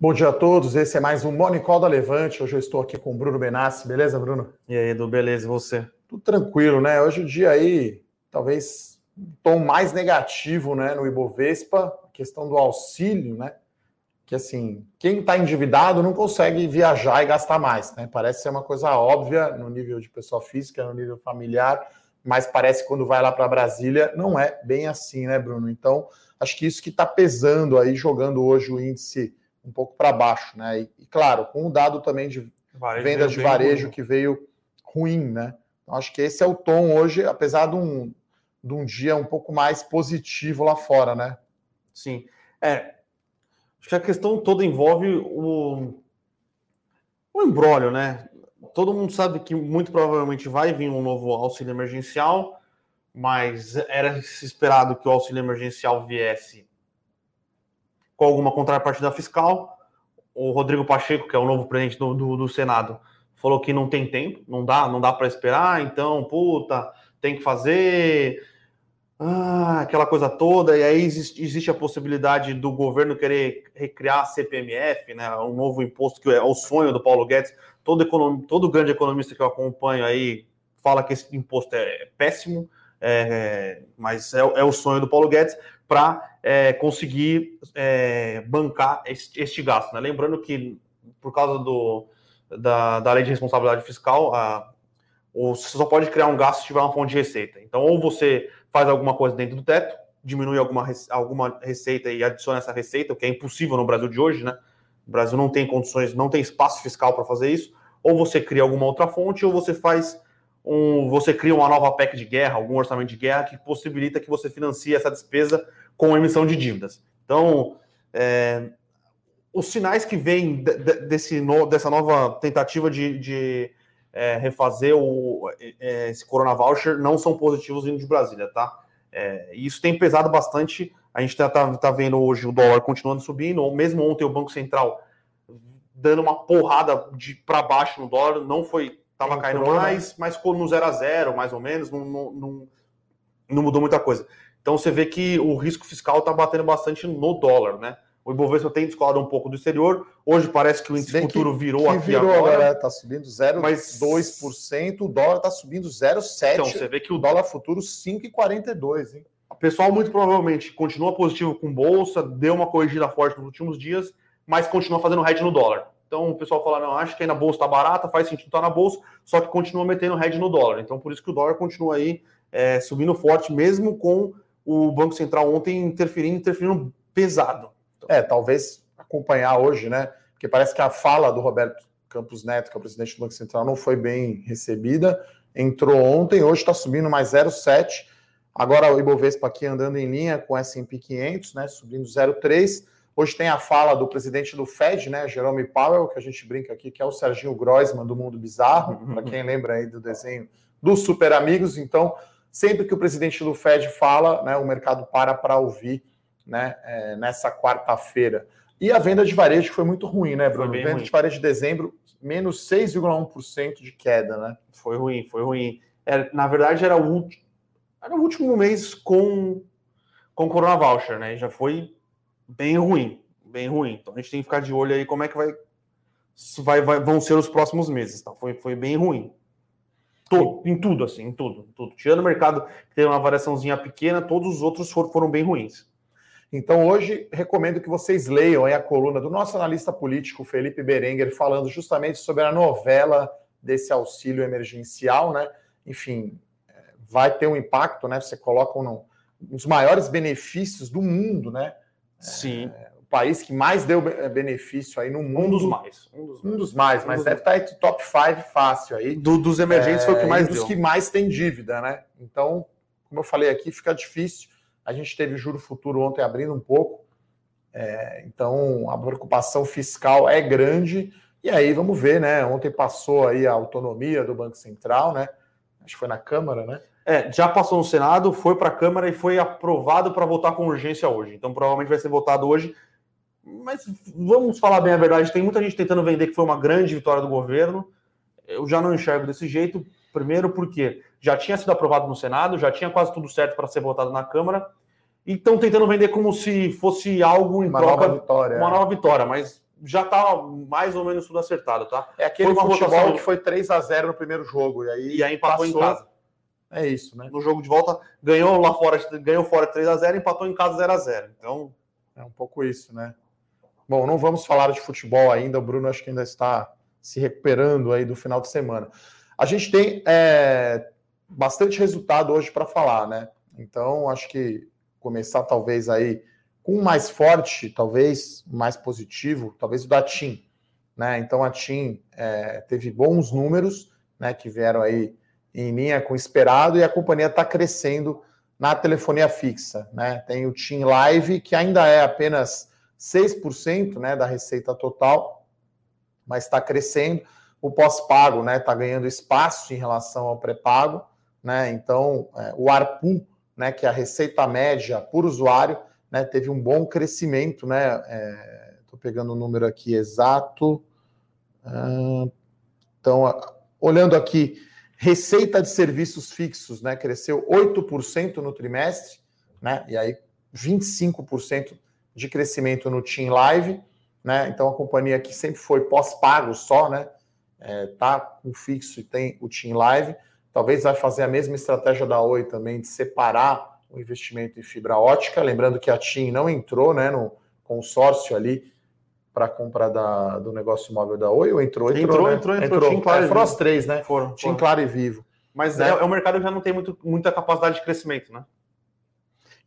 Bom dia a todos, esse é mais um Monicol da Levante. Hoje eu estou aqui com o Bruno Benassi, beleza, Bruno? E aí, Edu, beleza, e você? Tudo tranquilo, né? Hoje o dia aí, talvez um tom mais negativo, né, no Ibovespa, a questão do auxílio, né? Que assim, quem está endividado não consegue viajar e gastar mais, né? Parece ser uma coisa óbvia no nível de pessoa física, no nível familiar, mas parece que quando vai lá para Brasília não é bem assim, né, Bruno? Então, acho que isso que está pesando aí, jogando hoje o índice um pouco para baixo, né? E, e, claro, com o dado também de varejo vendas de varejo ruim. que veio ruim, né? Então, acho que esse é o tom hoje, apesar de um, de um dia um pouco mais positivo lá fora, né? Sim. É, acho que a questão toda envolve o, o embrólio, né? Todo mundo sabe que muito provavelmente vai vir um novo auxílio emergencial, mas era esperado que o auxílio emergencial viesse com alguma contrapartida fiscal. O Rodrigo Pacheco, que é o novo presidente do, do, do Senado, falou que não tem tempo, não dá, não dá para esperar, então, puta, tem que fazer ah, aquela coisa toda, e aí existe, existe, a possibilidade do governo querer recriar a CPMF, né, um novo imposto que é o sonho do Paulo Guedes. Todo, econom, todo grande economista que eu acompanho aí fala que esse imposto é péssimo, é, mas é, é, o sonho do Paulo Guedes para é, conseguir é, bancar este, este gasto. Né? Lembrando que, por causa do, da, da lei de responsabilidade fiscal, a, você só pode criar um gasto se tiver uma fonte de receita. Então, ou você faz alguma coisa dentro do teto, diminui alguma, alguma receita e adiciona essa receita, o que é impossível no Brasil de hoje, né? O Brasil não tem condições, não tem espaço fiscal para fazer isso. Ou você cria alguma outra fonte, ou você faz um, você cria uma nova PEC de guerra, algum orçamento de guerra que possibilita que você financie essa despesa com emissão de dívidas. Então, é, os sinais que vêm de, de, desse no, dessa nova tentativa de, de é, refazer o, é, esse Corona Voucher não são positivos vindo de Brasília, tá? É, isso tem pesado bastante. A gente está tá, tá vendo hoje o dólar continuando subindo, ou mesmo ontem o Banco Central dando uma porrada para baixo no dólar, não foi Tava Entrou, caindo né? mais, mas ficou no 0 a 0 mais ou menos, não, não, não, não, mudou muita coisa. Então você vê que o risco fiscal está batendo bastante no dólar, né? O Ibovespa tem descolado um pouco do exterior. Hoje parece que o índice futuro que, virou que aqui virou agora. Está subindo 0,2%, mas... o dólar está subindo 0,7%. Então você vê que o dólar futuro 5,42%, hein? O pessoal muito provavelmente continua positivo com bolsa, deu uma corrigida forte nos últimos dias, mas continua fazendo hedge no dólar. Então o pessoal fala, não, acho que aí na bolsa está barata, faz sentido estar tá na bolsa, só que continua metendo head no dólar. Então por isso que o dólar continua aí é, subindo forte, mesmo com o Banco Central ontem interferindo, interferindo pesado. É, talvez acompanhar hoje, né? Porque parece que a fala do Roberto Campos Neto, que é o presidente do Banco Central, não foi bem recebida. Entrou ontem, hoje está subindo mais 0,7. Agora o Ibovespa aqui andando em linha com o S&P 500, né? Subindo 0,3. Hoje tem a fala do presidente do Fed, né, Jerome Powell, que a gente brinca aqui, que é o Serginho Groisman do Mundo Bizarro, para quem lembra aí do desenho dos Super Amigos. Então, sempre que o presidente do Fed fala, né, o mercado para para ouvir né, é, nessa quarta-feira. E a venda de varejo foi muito ruim, né, Bruno? Venda ruim. de varejo de dezembro, menos 6,1% de queda, né? Foi ruim, foi ruim. É, na verdade, era o, era o último mês com, com Corona Voucher, né? Já foi bem ruim, bem ruim. Então a gente tem que ficar de olho aí como é que vai, vai, vai vão ser os próximos meses. Tá? Foi, foi bem ruim. Todo, em tudo, assim, em tudo, em tudo. Tirando o mercado que teve uma variaçãozinha pequena, todos os outros foram, foram bem ruins. Então, hoje, recomendo que vocês leiam a coluna do nosso analista político, Felipe Berenguer, falando justamente sobre a novela desse auxílio emergencial, né? Enfim, é, vai ter um impacto, né? Você coloca um, um dos maiores benefícios do mundo, né? Sim. É, o país que mais deu é, benefício aí no mundo. Um dos mais. Um dos, um dos mais, mas deve estar entre top 5 fácil aí. Do, dos emergentes é, foi o que é, mais um dos que mais tem dívida, né? Então, como eu falei aqui, fica difícil. A gente teve o juro futuro ontem abrindo um pouco. É, então, a preocupação fiscal é grande. E aí, vamos ver, né? Ontem passou aí a autonomia do Banco Central, né? Acho que foi na Câmara, né? É, já passou no Senado, foi para a Câmara e foi aprovado para votar com urgência hoje. Então, provavelmente vai ser votado hoje. Mas vamos falar bem a verdade: tem muita gente tentando vender que foi uma grande vitória do governo. Eu já não enxergo desse jeito. Primeiro, porque já tinha sido aprovado no Senado, já tinha quase tudo certo para ser votado na Câmara. E estão tentando vender como se fosse algo em uma troca, nova vitória. Uma é. nova vitória, mas já tá mais ou menos tudo acertado, tá? É aquele foi futebol votação... que foi 3 a 0 no primeiro jogo e aí, e aí empatou passou... em casa. É isso, né? No jogo de volta, ganhou lá fora, ganhou fora 3 a 0 empatou em casa 0 a 0 Então. É um pouco isso, né? Bom, não vamos falar de futebol ainda. O Bruno acho que ainda está se recuperando aí do final de semana. A gente tem é, bastante resultado hoje para falar, né? Então, acho que começar talvez aí com um mais forte, talvez mais positivo, talvez o da TIM. Né? Então a TIM é, teve bons números, né, que vieram aí em linha com o esperado e a companhia está crescendo na telefonia fixa. Né? Tem o TIM Live, que ainda é apenas 6% né, da receita total, mas está crescendo. O pós-pago está né, tá ganhando espaço em relação ao pré-pago. Né? Então, é, o ARPU, né, que é a receita média por usuário, né, teve um bom crescimento. Estou né? pegando o número aqui exato. Ah, então, olhando aqui, receita de serviços fixos né, cresceu 8% no trimestre, né, e aí 25% de crescimento no Team Live. Né, então, a companhia que sempre foi pós-pago só, né, é, tá com fixo e tem o Team Live. Talvez vai fazer a mesma estratégia da Oi também de separar o investimento em fibra ótica. Lembrando que a TIM não entrou né, no consórcio ali para a compra da, do negócio móvel da Oi, ou entrou? Entrou, entrou, né? entrou, entrou, entrou. Tim Claro é, foram as três, né? Foram. Tim Claro e Vivo. Mas né? é, é um mercado que já não tem muito, muita capacidade de crescimento, né?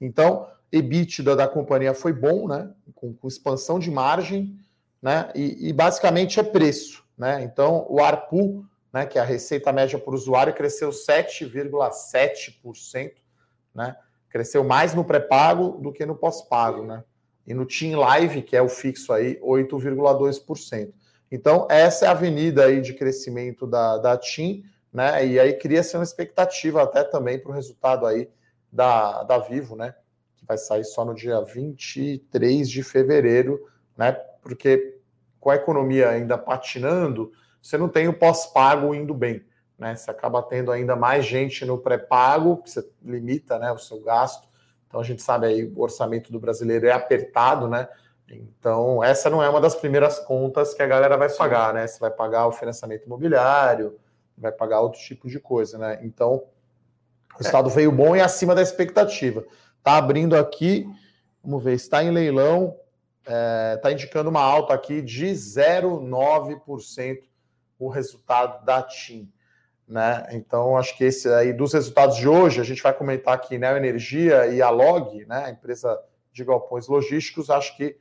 Então, EBITDA da companhia foi bom, né? Com, com expansão de margem, né? E, e, basicamente é preço, né? Então, o ARPU, né? Que é a receita média por usuário, cresceu 7,7%, né? Cresceu mais no pré-pago do que no pós-pago, né? E no Team Live, que é o fixo aí, 8,2%. Então, essa é a avenida aí de crescimento da, da TIM, né? E aí cria-se uma expectativa até também para o resultado aí da, da Vivo, né? Que vai sair só no dia 23 de fevereiro, né? Porque com a economia ainda patinando, você não tem o pós-pago indo bem, né? Você acaba tendo ainda mais gente no pré-pago, você limita né, o seu gasto então a gente sabe aí o orçamento do brasileiro é apertado, né? Então essa não é uma das primeiras contas que a galera vai pagar, né? Você vai pagar o financiamento imobiliário, vai pagar outros tipos de coisa, né? Então o estado é. veio bom e acima da expectativa. Tá abrindo aqui, vamos ver, está em leilão, está é, indicando uma alta aqui de 0,9% o resultado da TIM. Né? Então, acho que esse aí dos resultados de hoje, a gente vai comentar aqui Neo Energia e a Log, né, a empresa de galpões logísticos, acho que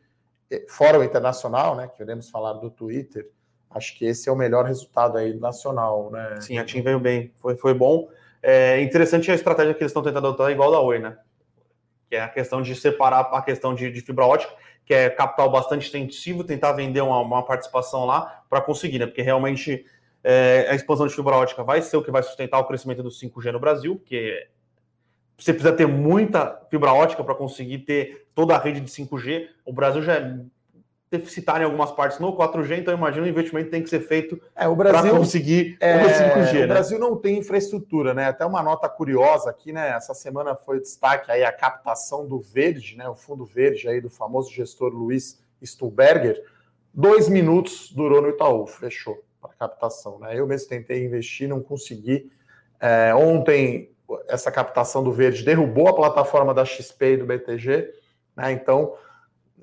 eh, fora o internacional, né, que iremos falar do Twitter, acho que esse é o melhor resultado aí nacional, né? Sim, a TIM veio bem, foi, foi bom. É interessante a estratégia que eles estão tentando adotar igual da Oi, né? Que é a questão de separar a questão de, de fibra ótica, que é capital bastante extensivo, tentar vender uma, uma participação lá para conseguir, né? Porque realmente é, a expansão de fibra ótica vai ser o que vai sustentar o crescimento do 5G no Brasil, porque você precisa ter muita fibra ótica para conseguir ter toda a rede de 5G. O Brasil já é deficitário em algumas partes no 4G, então imagina o investimento tem que ser feito é, para conseguir é, o 5G. O né? Brasil não tem infraestrutura, né? Até uma nota curiosa aqui, né? Essa semana foi destaque aí a captação do verde, né? O fundo verde aí do famoso gestor Luiz Stuberger. Dois minutos durou no Itaú, fechou para captação. Né? Eu mesmo tentei investir, não consegui. É, ontem, essa captação do verde derrubou a plataforma da XP e do BTG, né? então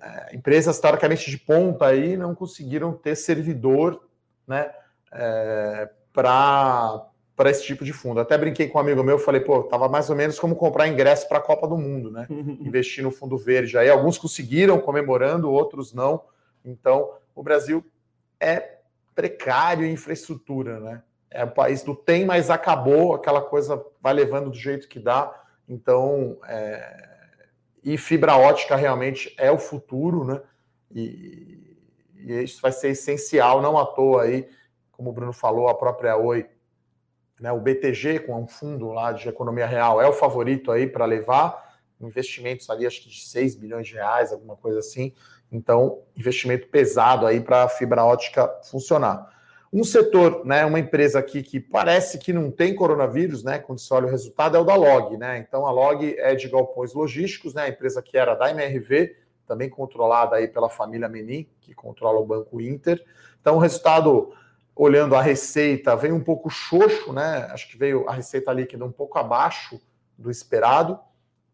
é, empresas teoricamente de ponta aí não conseguiram ter servidor né, é, para para esse tipo de fundo. Até brinquei com um amigo meu, falei, pô, tava mais ou menos como comprar ingresso para a Copa do Mundo, né? Investir no fundo verde. Aí alguns conseguiram, comemorando, outros não. Então, o Brasil é precário em infraestrutura, né? É o país do tem, mas acabou, aquela coisa vai levando do jeito que dá. Então, é... e fibra ótica realmente é o futuro, né? E, e isso vai ser essencial, não à toa aí, como o Bruno falou, a própria Oi, né? O BTG, com um fundo lá de economia real, é o favorito aí para levar investimentos ali, acho que de 6 bilhões de reais, alguma coisa assim. Então, investimento pesado aí para a fibra ótica funcionar. Um setor, né, uma empresa aqui que parece que não tem coronavírus, né, quando se olha o resultado, é o da Log, né? Então, a Log é de galpões logísticos, né, a empresa que era da MRV, também controlada aí pela família Menin, que controla o Banco Inter. Então, o resultado, olhando a receita, veio um pouco xoxo, né? Acho que veio a receita líquida um pouco abaixo do esperado.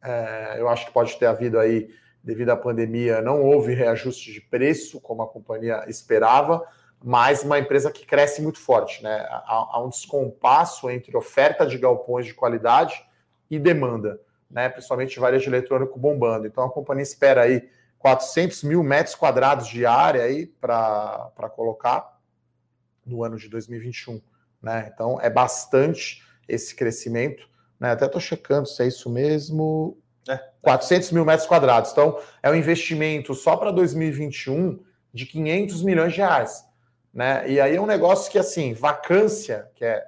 É, eu acho que pode ter havido aí, devido à pandemia, não houve reajuste de preço, como a companhia esperava, mas uma empresa que cresce muito forte, né? Há, há um descompasso entre oferta de galpões de qualidade e demanda, né? Principalmente varejo eletrônico bombando. Então a companhia espera aí 400 mil metros quadrados de área aí para colocar no ano de 2021, né? Então é bastante esse crescimento, né? Até estou checando se é isso mesmo. É. 400 mil metros quadrados. Então é um investimento só para 2021 de 500 milhões de reais. Né? E aí é um negócio que, assim, vacância, que é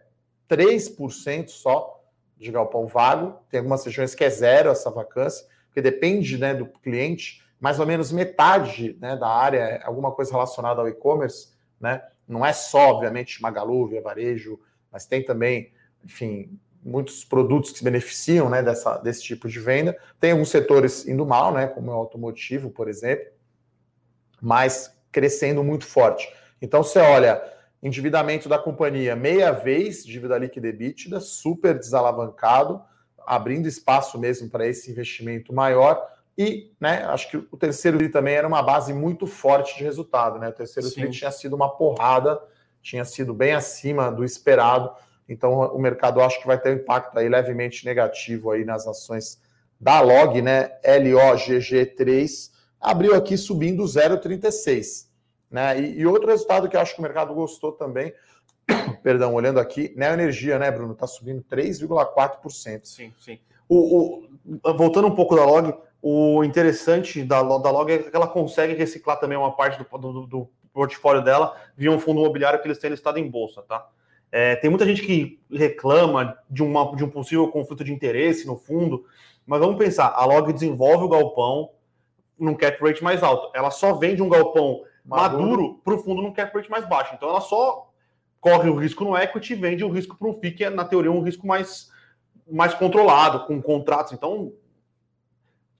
3% só de galpão vago, tem algumas regiões que é zero essa vacância, porque depende né, do cliente, mais ou menos metade né, da área é alguma coisa relacionada ao e-commerce, né? Não é só, obviamente, Magalu, Via Varejo, mas tem também, enfim, muitos produtos que se beneficiam né, dessa, desse tipo de venda. Tem alguns setores indo mal, né, como o automotivo, por exemplo, mas crescendo muito forte. Então você olha, endividamento da companhia meia vez, dívida líquida EBITDA, super desalavancado, abrindo espaço mesmo para esse investimento maior. E, né, acho que o terceiro TRI também era uma base muito forte de resultado, né? O terceiro TRI tinha sido uma porrada, tinha sido bem acima do esperado. Então, o mercado acho que vai ter um impacto aí levemente negativo aí nas ações da Log, né? LOGG3 abriu aqui subindo 0,36. Né? E, e, outro resultado que eu acho que o mercado gostou também, perdão, olhando aqui, né, energia, né, Bruno, está subindo 3,4%. Sim, sim. O, o, voltando um pouco da log, o interessante da, da log é que ela consegue reciclar também uma parte do, do, do portfólio dela via um fundo imobiliário que eles têm listado em bolsa, tá? É, tem muita gente que reclama de, uma, de um possível conflito de interesse no fundo, mas vamos pensar, a Log desenvolve o galpão num cap rate mais alto. Ela só vende um galpão maduro, para o fundo não quer rate mais baixo. Então ela só corre o risco no equity e vende o risco para um FII, que é, na teoria, um risco mais, mais controlado, com contratos. Então,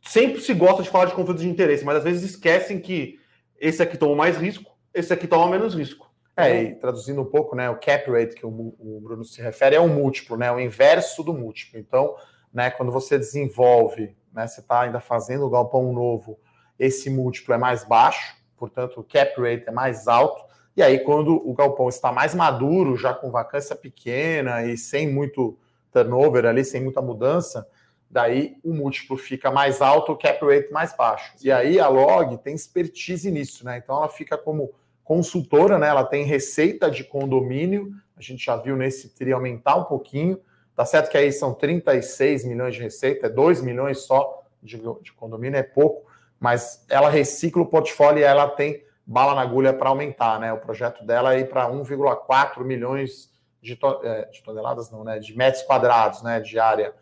sempre se gosta de falar de conflito de interesse, mas às vezes esquecem que esse aqui toma mais risco, esse aqui toma menos risco. É, e traduzindo um pouco, né, o cap rate que o, o Bruno se refere é um múltiplo, né, o inverso do múltiplo. Então, né, quando você desenvolve, né, você está ainda fazendo o galpão novo, esse múltiplo é mais baixo, portanto o cap rate é mais alto. E aí, quando o galpão está mais maduro, já com vacância pequena e sem muito turnover ali, sem muita mudança, daí o múltiplo fica mais alto, o cap rate mais baixo. E aí a Log tem expertise nisso, né? Então ela fica como consultora, né? Ela tem receita de condomínio, a gente já viu nesse tri aumentar um pouquinho. Tá certo que aí são 36 milhões de receita, é 2 milhões só de, de condomínio, é pouco, mas ela recicla o portfólio e ela tem bala na agulha para aumentar, né? O projeto dela é ir para 1,4 milhões de, to é, de, toneladas, não, né? De metros quadrados, né? De área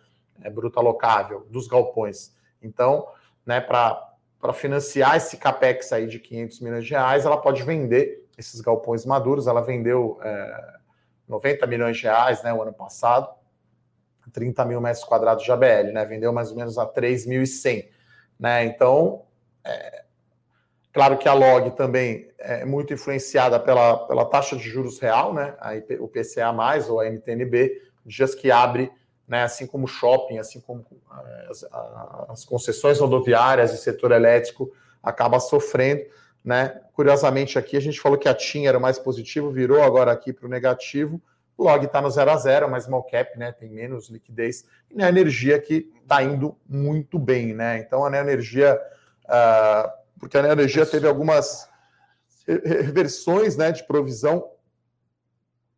é, bruta locável dos galpões. Então, né? Para financiar esse capex aí de 500 milhões de reais, ela pode vender esses galpões maduros. Ela vendeu é, 90 milhões de reais, né? O ano passado, 30 mil metros quadrados de ABL, né? Vendeu mais ou menos a 3.100 né? Então, é, claro que a log também é muito influenciada pela, pela taxa de juros real, né? A IP, o PCA+, ou a NTNB, dias que abre, né? assim como shopping, assim como é, as, as concessões rodoviárias e setor elétrico acaba sofrendo. Né? Curiosamente, aqui a gente falou que a TIM era o mais positivo, virou agora aqui para o negativo. O log está no 0 a 0 mas small cap né, tem menos liquidez. E a energia que está indo muito bem. Né? Então a Neoenergia, uh, porque a Neoenergia teve algumas reversões né, de provisão.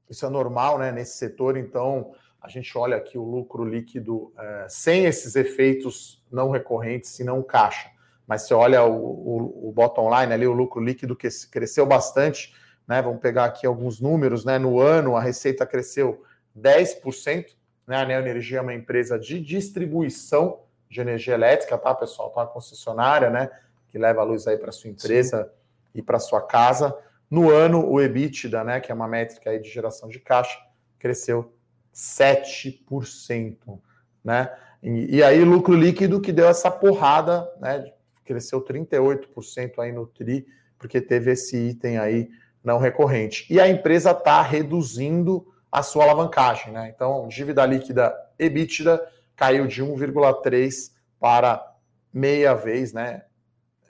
Isso é normal né, nesse setor, então a gente olha aqui o lucro líquido uh, sem esses efeitos não recorrentes, se não caixa. Mas você olha o, o, o bottom line ali, o lucro líquido que cresceu bastante né? Vamos pegar aqui alguns números, né? No ano a receita cresceu 10%, né? A Neoenergia é uma empresa de distribuição de energia elétrica, tá, pessoal? Tá uma concessionária, né? Que leva a luz aí para sua empresa Sim. e para sua casa. No ano, o EBITDA, né, que é uma métrica aí de geração de caixa, cresceu 7%, né? E, e aí lucro líquido que deu essa porrada, né? cresceu 38% aí no TRI, porque teve esse item aí não recorrente. E a empresa está reduzindo a sua alavancagem, né? Então, dívida líquida EBITDA caiu de 1,3 para meia vez, né?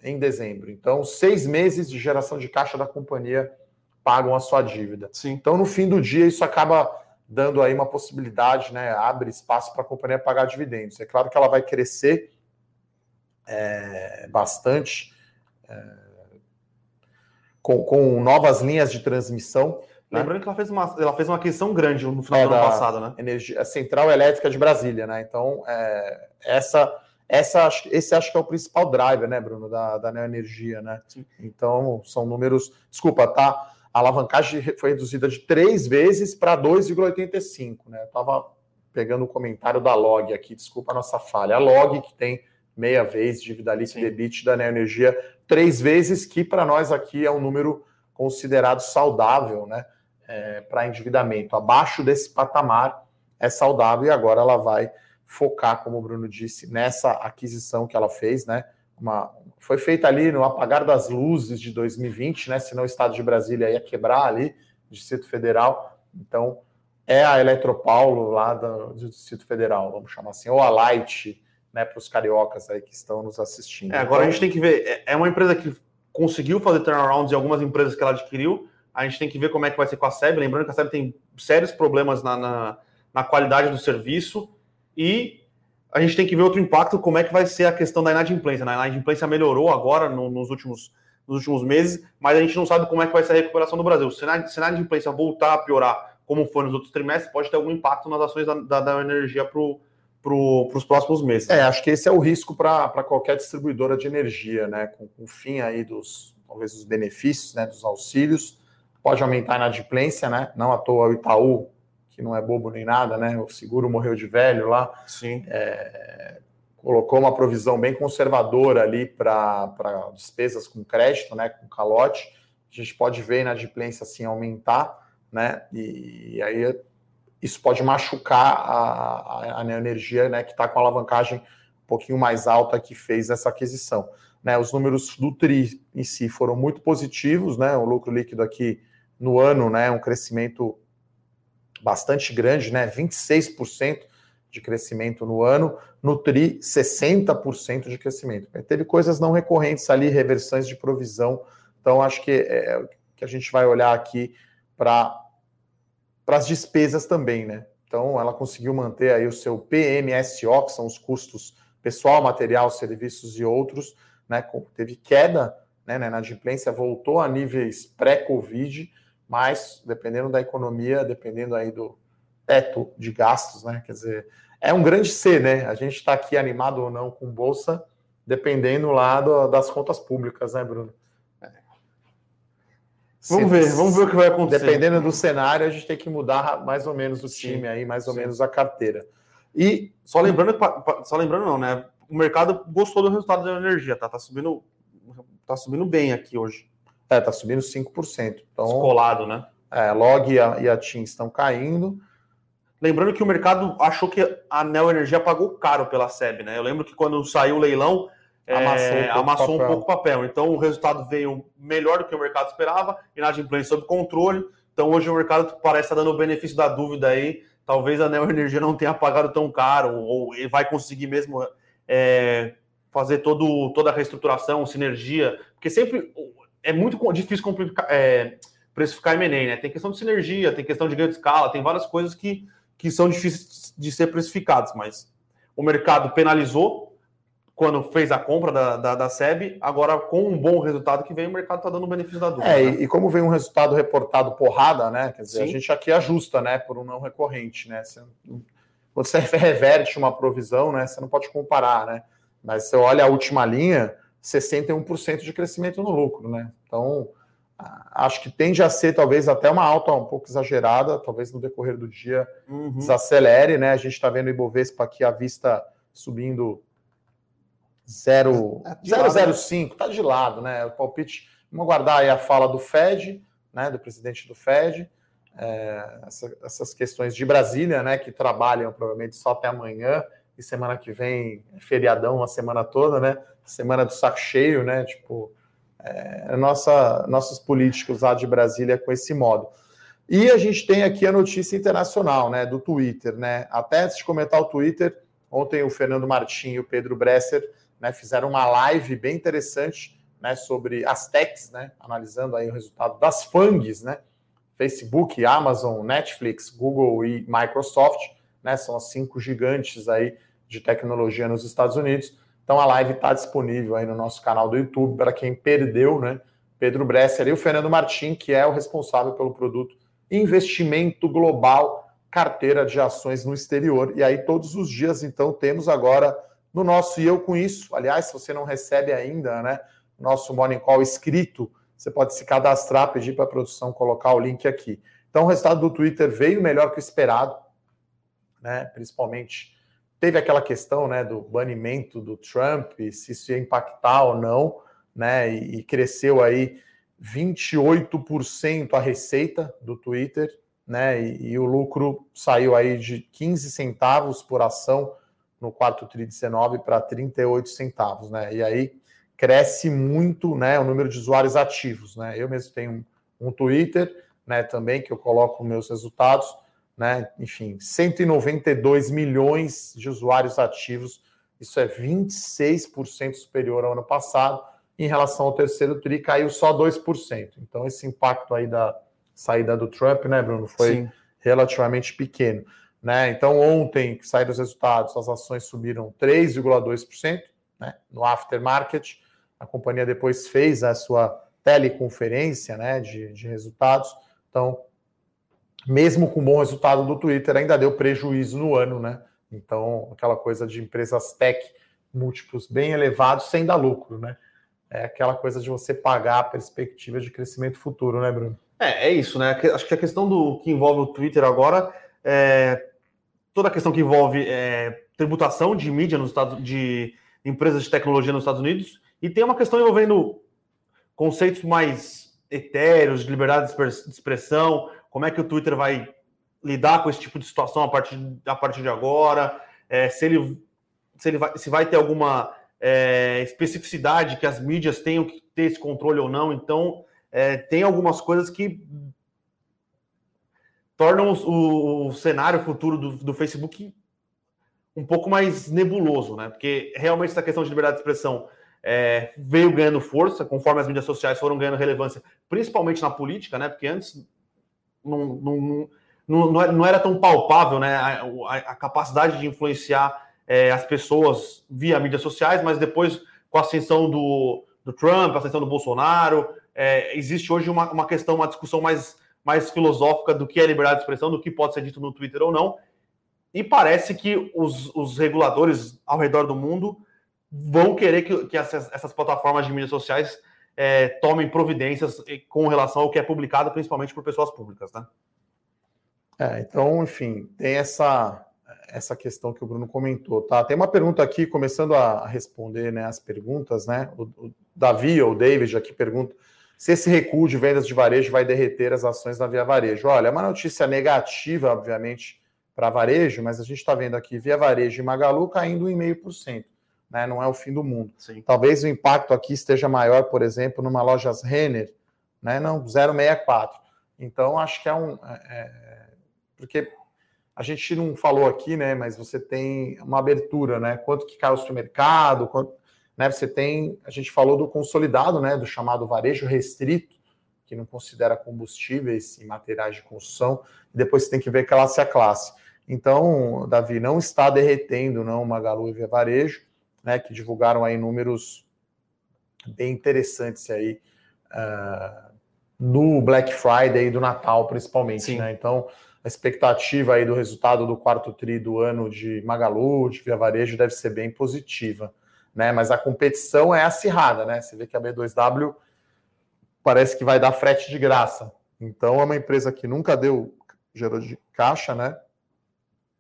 Em dezembro. Então, seis meses de geração de caixa da companhia pagam a sua dívida. Sim. Então, no fim do dia, isso acaba dando aí uma possibilidade, né? Abre espaço para a companhia pagar dividendos. É claro que ela vai crescer é, bastante é, com, com, novas linhas de transmissão. Né? Lembrando que ela fez, uma, ela fez uma aquisição grande no final é, do ano passado, né? Energia, Central Elétrica de Brasília, né? Então, é, essa, essa, esse acho que é o principal driver, né, Bruno, da, da Neoenergia, né? Sim. Então, são números. Desculpa, tá? A alavancagem foi reduzida de três vezes para 2,85. Né? Eu estava pegando o comentário da Log aqui, desculpa a nossa falha. A Log, que tem meia vez dívida líquida debit da Neoenergia, três vezes, que para nós aqui é um número considerado saudável né? É, para endividamento. Abaixo desse patamar é saudável e agora ela vai focar, como o Bruno disse, nessa aquisição que ela fez, né? Uma, foi feita ali no apagar das luzes de 2020, né? Senão o Estado de Brasília ia quebrar ali, Distrito Federal. Então, é a Eletropaulo lá do, do Distrito Federal, vamos chamar assim, ou a Light, né, para os cariocas aí que estão nos assistindo. É, agora então, a gente tem que ver, é, é uma empresa que conseguiu fazer turnarounds em algumas empresas que ela adquiriu, a gente tem que ver como é que vai ser com a SEB, lembrando que a SEB tem sérios problemas na, na, na qualidade do serviço e a gente tem que ver outro impacto, como é que vai ser a questão da inadimplência. Né? A inadimplência melhorou agora no, nos, últimos, nos últimos meses, mas a gente não sabe como é que vai ser a recuperação do Brasil. Se a, inadimplência voltar a piorar, como foi nos outros trimestres, pode ter algum impacto nas ações da, da, da energia para pro, os próximos meses. É, acho que esse é o risco para qualquer distribuidora de energia, né? Com, com o fim aí dos, talvez, dos benefícios, né? Dos auxílios, pode aumentar a inadimplência, né? Não à toa o Itaú que não é bobo nem nada, né? O seguro morreu de velho lá. Sim. É, colocou uma provisão bem conservadora ali para despesas com crédito, né? Com calote. A gente pode ver na adimplência assim aumentar, né? E, e aí isso pode machucar a, a, a energia, né? Que está com a alavancagem um pouquinho mais alta que fez essa aquisição. Né, os números do TRI em si foram muito positivos, né? O lucro líquido aqui no ano, né? Um crescimento bastante grande, né? 26% de crescimento no ano, no TRI 60% de crescimento. Teve coisas não recorrentes ali, reversões de provisão. Então, acho que é, é que a gente vai olhar aqui para as despesas também, né? Então, ela conseguiu manter aí o seu PMSO, que são os custos pessoal, material, serviços e outros, né? Teve queda né, na inadimplência, voltou a níveis pré-Covid, mas dependendo da economia, dependendo aí do teto de gastos, né? Quer dizer, é um grande C, né? A gente está aqui animado ou não com bolsa, dependendo lá do, das contas públicas, né, Bruno? É. Vamos ver, vamos ver o que vai acontecer. Dependendo do cenário, a gente tem que mudar mais ou menos o time sim, aí, mais ou sim. menos a carteira. E só lembrando, só lembrando não, né? O mercado gostou do resultado da energia, tá? Tá subindo, tá subindo bem aqui hoje. É, tá subindo 5%. Então, Descolado, né? É, Log e a, e a TIM estão caindo. Lembrando que o mercado achou que a Neo Energia pagou caro pela SEB, né? Eu lembro que quando saiu o leilão, amassou, é, um, amassou um pouco o papel. Então o resultado veio melhor do que o mercado esperava, inadimplência sob controle. Então hoje o mercado parece estar dando o benefício da dúvida aí. Talvez a Neo Energia não tenha pagado tão caro, ou vai conseguir mesmo é, fazer todo, toda a reestruturação, sinergia, porque sempre é muito difícil complicar, é, precificar M&A, né? Tem questão de sinergia, tem questão de ganho de escala, tem várias coisas que, que são difíceis de ser precificadas, mas o mercado penalizou quando fez a compra da, da, da SEB, agora com um bom resultado que vem, o mercado está dando benefício da dúvida. É, né? e, como vem um resultado reportado porrada, né? Quer dizer, Sim. a gente aqui ajusta, né, por um não recorrente, né? Você, quando você reverte uma provisão, né, você não pode comparar, né? Mas você olha a última linha, 61% de crescimento no lucro, né? Então, acho que tende a ser talvez até uma alta um pouco exagerada, talvez no decorrer do dia uhum. desacelere, né? A gente está vendo o Ibovespa aqui à vista subindo 0,05, está de lado, né? O palpite, vamos aguardar aí a fala do Fed, né? Do presidente do Fed, é, essa, essas questões de Brasília, né? Que trabalham provavelmente só até amanhã, E semana que vem, feriadão a semana toda, né? Semana do saco cheio, né? Tipo, é, nossa, nossos políticos lá de Brasília com esse modo. E a gente tem aqui a notícia internacional, né? Do Twitter, né? Até antes de comentar o Twitter, ontem o Fernando Martins e o Pedro Bresser né, fizeram uma live bem interessante né, sobre as techs, né? Analisando aí o resultado das FANGs, né? Facebook, Amazon, Netflix, Google e Microsoft, né? São as cinco gigantes aí de tecnologia nos Estados Unidos. Então a live está disponível aí no nosso canal do YouTube para quem perdeu, né? Pedro Bresser e o Fernando Martim, que é o responsável pelo produto Investimento Global, carteira de ações no exterior. E aí todos os dias, então, temos agora no nosso E Eu Com Isso. Aliás, se você não recebe ainda, né? Nosso Morning Call escrito, você pode se cadastrar, pedir para a produção colocar o link aqui. Então, o resultado do Twitter veio melhor que o esperado, né? Principalmente teve aquela questão, né, do banimento do Trump, se isso ia impactar ou não, né? E, e cresceu aí 28% a receita do Twitter, né? E, e, o lucro saiu aí de 15 centavos por ação no quarto tri 19 para 38 centavos, né? E aí cresce muito, né, o número de usuários ativos, né? Eu mesmo tenho um, um Twitter, né, também que eu coloco meus resultados, né? Enfim, 192 milhões de usuários ativos, isso é 26% superior ao ano passado. Em relação ao terceiro tri, caiu só 2%. Então, esse impacto aí da saída do Trump, né, Bruno, foi Sim. relativamente pequeno. Né? Então, ontem, que saíram os resultados, as ações subiram 3,2% né, no aftermarket. A companhia depois fez a sua teleconferência né, de, de resultados. Então, mesmo com bom resultado do Twitter, ainda deu prejuízo no ano, né? Então, aquela coisa de empresas tech múltiplos bem elevados sem dar lucro, né? É aquela coisa de você pagar a perspectiva de crescimento futuro, né, Bruno? É, é isso, né? Acho que a questão do que envolve o Twitter agora é toda a questão que envolve é, tributação de mídia nos Estados de empresas de tecnologia nos Estados Unidos e tem uma questão envolvendo conceitos mais etéreos de liberdade de expressão, como é que o Twitter vai lidar com esse tipo de situação a partir, a partir de agora, é, se ele se ele vai, se vai ter alguma é, especificidade que as mídias tenham que ter esse controle ou não. Então, é, tem algumas coisas que tornam o, o cenário futuro do, do, Facebook um pouco mais nebuloso, né? Porque realmente essa questão de liberdade de expressão é, veio ganhando força conforme as mídias sociais foram ganhando relevância, principalmente na política, né? Porque antes não, não, não, não era tão palpável né? a, a, capacidade de influenciar é, as pessoas via mídias sociais, mas depois, com a ascensão do, do Trump, a ascensão do Bolsonaro, é, existe hoje uma, uma questão, uma discussão mais, mais filosófica do que é liberdade de expressão, do que pode ser dito no Twitter ou não. E parece que os, os reguladores ao redor do mundo vão querer que, que essas, essas plataformas de mídias sociais é, tomem providências com relação ao que é publicado, principalmente por pessoas públicas, né? É, então, enfim, tem essa essa questão que o Bruno comentou, tá? Tem uma pergunta aqui, começando a responder né, as perguntas, né? O, o Davi ou o David aqui pergunta se esse recuo de vendas de varejo vai derreter as ações da Via Varejo. Olha, é uma notícia negativa, obviamente, para varejo, mas a gente está vendo aqui Via Varejo e Magalu caindo 1,5%. Né? Não é o fim do mundo. Sim. Talvez o impacto aqui esteja maior, por exemplo, numa loja Renner, né? Não, 0,64. Então, acho que é um. É, é porque a gente não falou aqui, né? Mas você tem uma abertura, né? Quanto que cai o supermercado, quanto, né? Você tem, a gente falou do consolidado, né? Do chamado varejo restrito, que não considera combustíveis e materiais de construção. E depois você tem que ver classe a classe. Então, Davi, não está derretendo, não, Magalu e Via Varejo, né? Que divulgaram aí números bem interessantes aí uh, no Black Friday e do Natal, principalmente, né? Então a expectativa aí do resultado do quarto tri do ano de Magalu, de Via Varejo, deve ser bem positiva, né? Mas a competição é acirrada, né? Você vê que a B2W parece que vai dar frete de graça. Então é uma empresa que nunca deu gerou de caixa, né?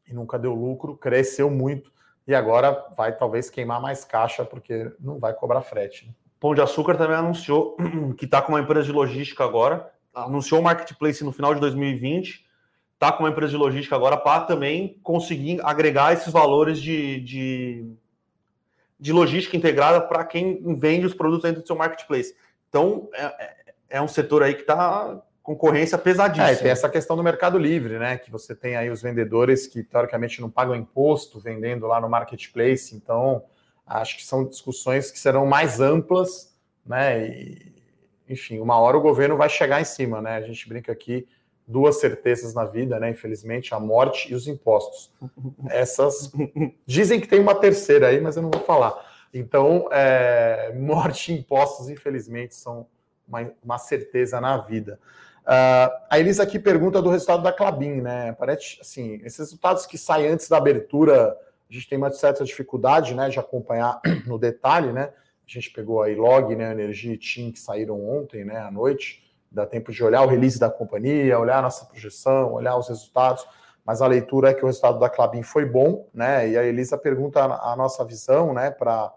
E nunca deu lucro, cresceu muito e agora vai talvez queimar mais caixa porque não vai cobrar frete. Né? Pão de Açúcar também anunciou que está com uma empresa de logística agora, anunciou o marketplace no final de 2020 está com uma empresa de logística agora para também conseguir agregar esses valores de, de, de logística integrada para quem vende os produtos dentro do seu marketplace. Então, é, é, é um setor aí que está concorrência pesadíssima. É, tem essa questão do mercado livre, né? Que você tem aí os vendedores que teoricamente não pagam imposto vendendo lá no marketplace. Então, acho que são discussões que serão mais amplas, né? E, enfim, uma hora o governo vai chegar em cima, né? A gente brinca aqui duas certezas na vida, né? Infelizmente, a morte e os impostos. Essas dizem que tem uma terceira aí, mas eu não vou falar. Então, é... morte e impostos, infelizmente, são uma, uma certeza na vida. Uh, a Elisa aqui pergunta do resultado da Clabin, né? Parece assim, esses resultados que saem antes da abertura, a gente tem uma certa dificuldade, né, de acompanhar no detalhe, né? A gente pegou aí log, né, energia e TIM que saíram ontem, né, à noite. Dá tempo de olhar o release da companhia, olhar a nossa projeção, olhar os resultados. Mas a leitura é que o resultado da Clabin foi bom, né? E a Elisa pergunta a, nossa visão, né, para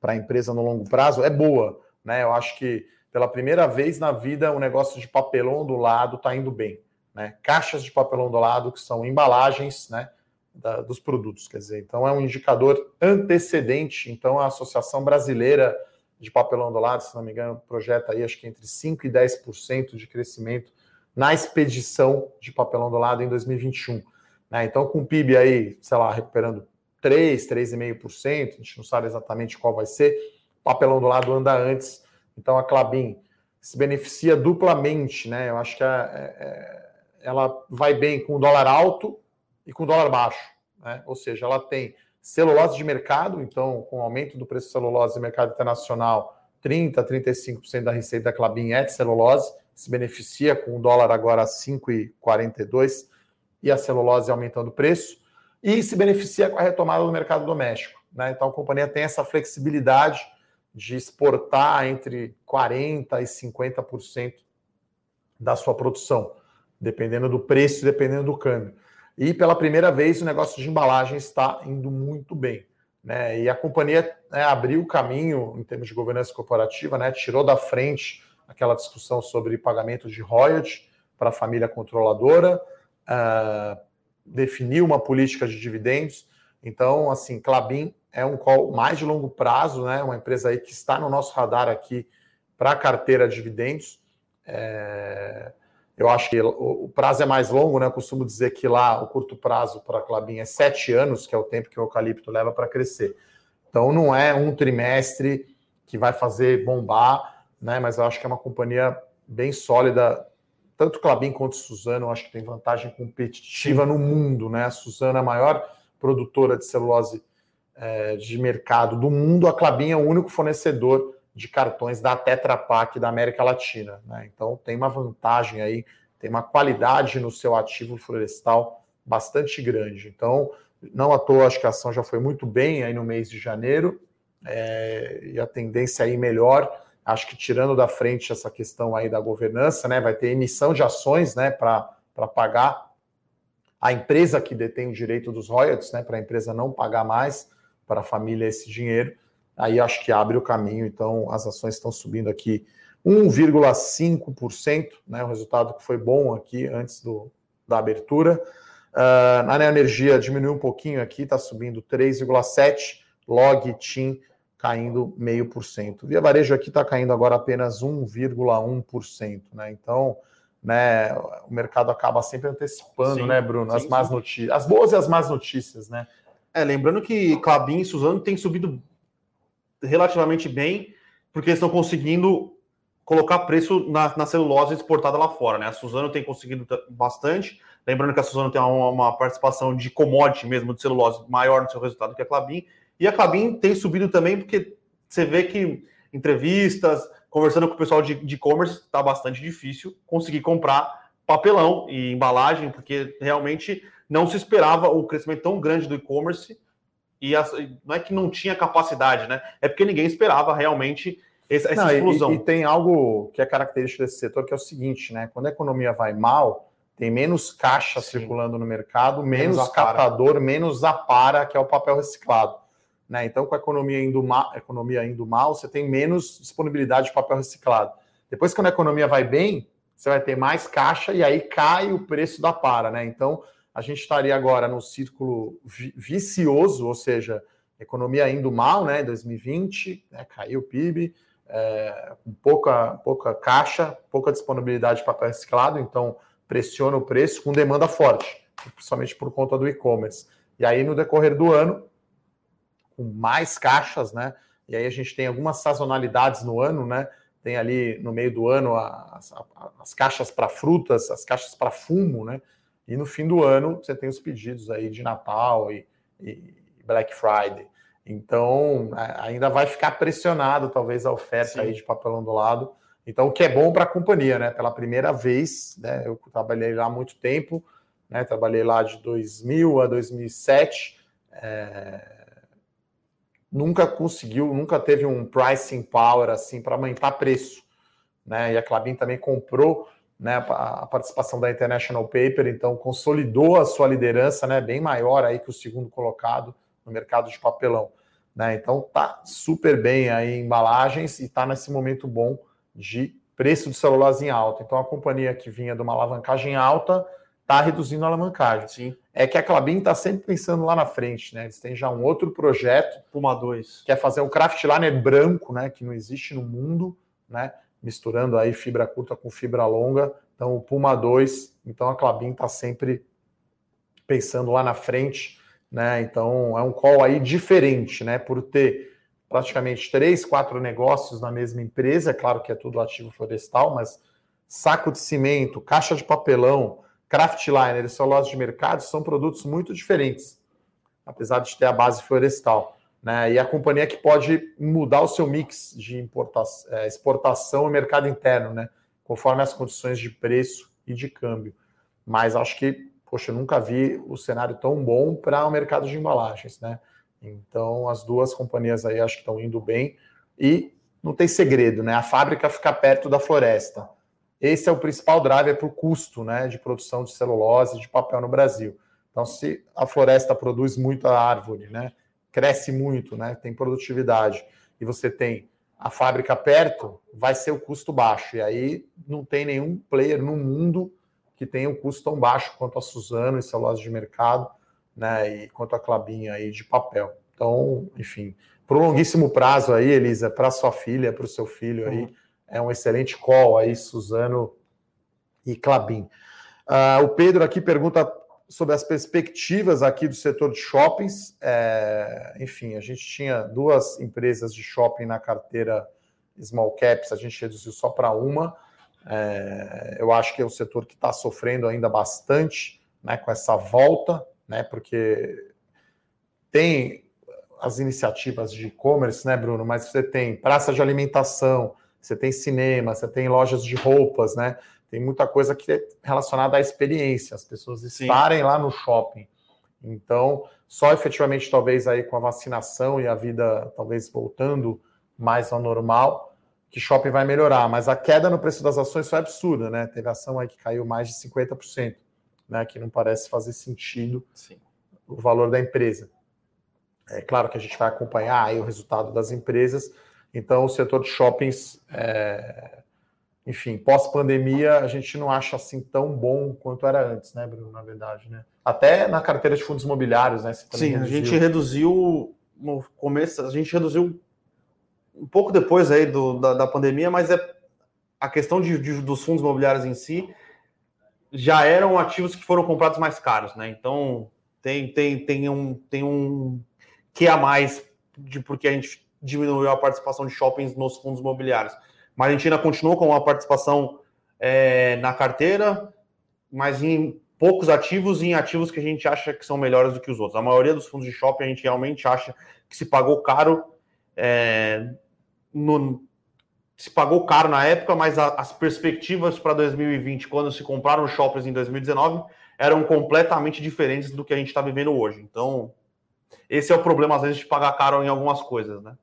a empresa no longo prazo é boa, né? Eu acho que pela primeira vez na vida, o negócio de papelão do lado está indo bem. Né? Caixas de papelão do lado, que são embalagens né, da, dos produtos, quer dizer, então é um indicador antecedente. Então, a Associação Brasileira de Papelão do Lado, se não me engano, projeta aí acho que entre 5% e 10% de crescimento na expedição de papelão do lado em 2021. Né? Então, com o PIB aí, sei lá, recuperando 3, 3,5%, a gente não sabe exatamente qual vai ser, papelão do lado anda antes então a Clabin se beneficia duplamente, né? Eu acho que a, é, é, ela vai bem com o dólar alto e com o dólar baixo, né? Ou seja, ela tem celulose de mercado, então com o aumento do preço de celulose no mercado internacional, 30, 35% da receita da Clabin é de celulose, se beneficia com o dólar agora a 5,42 e a celulose aumentando o preço, e se beneficia com a retomada do mercado doméstico. Né? Então a companhia tem essa flexibilidade de exportar entre 40% e 50% da sua produção, dependendo do preço dependendo do câmbio. E pela primeira vez o negócio de embalagem está indo muito bem. Né? E a companhia né, abriu o caminho em termos de governança corporativa, né? tirou da frente aquela discussão sobre pagamento de royalty para a família controladora, uh, definiu uma política de dividendos. Então, assim, Clabin é um call mais de longo prazo, né? Uma empresa aí que está no nosso radar aqui para a carteira de dividendos. É... Eu acho que o prazo é mais longo, né? Eu costumo dizer que lá o curto prazo para a Clabin é sete anos, que é o tempo que o eucalipto leva para crescer. Então não é um trimestre que vai fazer bombar, né? Mas eu acho que é uma companhia bem sólida. Tanto Clabin quanto Suzano, eu acho que tem vantagem competitiva no mundo, né? A Suzano é a maior produtora de celulose é, de mercado do mundo, a Clabin é o único fornecedor de cartões da Tetra Pak da América Latina. Né? Então tem uma vantagem aí, tem uma qualidade no seu ativo florestal bastante grande. Então, não à toa, acho que a ação já foi muito bem aí no mês de janeiro, é, e a tendência aí melhor. Acho que tirando da frente essa questão aí da governança, né? Vai ter emissão de ações né, para pagar a empresa que detém o direito dos royalties, né? Para a empresa não pagar mais para a família esse dinheiro. Aí acho que abre o caminho, então as ações estão subindo aqui 1,5%, né? O resultado que foi bom aqui antes do, da abertura. Uh, na Energia diminuiu um pouquinho aqui, está subindo 3,7%, Log TIM caindo 0,5%. Via Varejo aqui está caindo agora apenas 1,1%, né? Então, né, o mercado acaba sempre antecipando, sim, né, Bruno, sim, as más notícias, as boas e as más notícias, né? É, lembrando que Clabin e Suzano têm subido relativamente bem, porque estão conseguindo colocar preço na, na, celulose exportada lá fora, né? A Suzano tem conseguido bastante. Lembrando que a Suzano tem uma, uma, participação de commodity mesmo de celulose maior no seu resultado que a Clabin. E a Clabin tem subido também porque você vê que entrevistas, conversando com o pessoal de e-commerce, está bastante difícil conseguir comprar papelão e embalagem, porque realmente não se esperava o crescimento tão grande do e-commerce e as, não é que não tinha capacidade, né? É porque ninguém esperava realmente essa, essa não, explosão. E, e, tem algo que é característico desse setor que é o seguinte, né? Quando a economia vai mal, tem menos caixa Sim. circulando no mercado, menos, menos captador, menos apara, que é o papel reciclado. Né? Então, com a economia indo, mal, economia indo mal, você tem menos disponibilidade de papel reciclado. Depois, quando a economia vai bem, você vai ter mais caixa e aí cai o preço da para, né? Então, a gente estaria agora no círculo vicioso, ou seja, economia indo mal, né? 2020, né? caiu o PIB, é, com pouca, pouca caixa, pouca disponibilidade de papel reciclado, então pressiona o preço com demanda forte, principalmente por conta do e-commerce. E aí, no decorrer do ano, com mais caixas, né? E aí a gente tem algumas sazonalidades no ano, né? Tem ali no meio do ano as, as caixas para frutas, as caixas para fumo, né? E no fim do ano você tem os pedidos aí de Natal e, e Black Friday. Então ainda vai ficar pressionado talvez a oferta Sim. aí de papelão do lado. Então o que é bom para a companhia, né? Pela primeira vez, né? Eu trabalhei lá há muito tempo, né? Trabalhei lá de 2000 a 2007. É nunca conseguiu, nunca teve um pricing power assim para aumentar preço, né? E a Clabin também comprou, né, a participação da International Paper, então consolidou a sua liderança, né, bem maior aí que o segundo colocado no mercado de papelão, né? Então tá super bem aí em embalagens e tá nesse momento bom de preço de celulose em alta. Então a companhia que vinha de uma alavancagem alta está reduzindo a alavancagem. Sim. É que a Clabin está sempre pensando lá na frente, né? Eles têm já um outro projeto. Puma 2. Que é fazer um craftliner branco, né? Que não existe no mundo, né? Misturando aí fibra curta com fibra longa. Então, o Puma 2. Então, a Clabin está sempre pensando lá na frente, né? Então, é um call aí diferente, né? Por ter praticamente três, quatro negócios na mesma empresa. É claro que é tudo ativo florestal, mas saco de cimento, caixa de papelão, Craftliner e celulose de mercado são produtos muito diferentes, apesar de ter a base florestal. Né? E a companhia que pode mudar o seu mix de importação, é, exportação e mercado interno, né? conforme as condições de preço e de câmbio. Mas acho que, poxa, eu nunca vi o cenário tão bom para o mercado de embalagens. Né? Então, as duas companhias aí acho que estão indo bem. E não tem segredo, né? A fábrica fica perto da floresta. Esse é o principal driver para o custo né, de produção de celulose de papel no Brasil. Então, se a floresta produz muita árvore, né, cresce muito, né, tem produtividade, e você tem a fábrica perto, vai ser o custo baixo. E aí não tem nenhum player no mundo que tenha um custo tão baixo quanto a Suzano e celulose de mercado, né, e quanto a Clabinha aí de papel. Então, enfim, por um longuíssimo prazo aí, Elisa, para sua filha, para o seu filho aí, uhum é um excelente call aí, Suzano e Clabin. Uh, o Pedro aqui pergunta sobre as perspectivas aqui do setor de shoppings. É, enfim, a gente tinha duas empresas de shopping na carteira small caps, a gente reduziu só para uma. É, eu acho que é um setor que está sofrendo ainda bastante né, com essa volta, né, porque tem as iniciativas de e-commerce, né, Bruno? Mas você tem praça de alimentação, você tem cinema, você tem lojas de roupas, né? Tem muita coisa que é relacionada à experiência, as pessoas estarem Sim. lá no shopping. Então, só efetivamente, talvez aí com a vacinação e a vida talvez voltando mais ao normal, que shopping vai melhorar. Mas a queda no preço das ações foi absurda, né? Teve ação aí que caiu mais de 50%, né? Que não parece fazer sentido Sim. o valor da empresa. É claro que a gente vai acompanhar aí o resultado das empresas, então, o setor de shoppings, é... enfim, pós-pandemia, a gente não acha assim tão bom quanto era antes, né, Bruno? Na verdade, né? Até na carteira de fundos imobiliários, né? Sim, reduziu. a gente reduziu no começo, a gente reduziu um pouco depois aí do, da, da pandemia, mas é a questão de, de, dos fundos imobiliários em si já eram ativos que foram comprados mais caros, né? Então tem, tem, tem um tem um que a mais de porque a gente diminuiu a participação de shoppings nos fundos imobiliários. Mas a Argentina continuou com a participação é, na carteira, mas em poucos ativos e em ativos que a gente acha que são melhores do que os outros. A maioria dos fundos de shopping a gente realmente acha que se pagou caro, é, no, se pagou caro na época, mas a, as perspectivas para 2020, quando se compraram shoppings em 2019, eram completamente diferentes do que a gente está vivendo hoje. Então, esse é o problema, às vezes, de pagar caro em algumas coisas, né?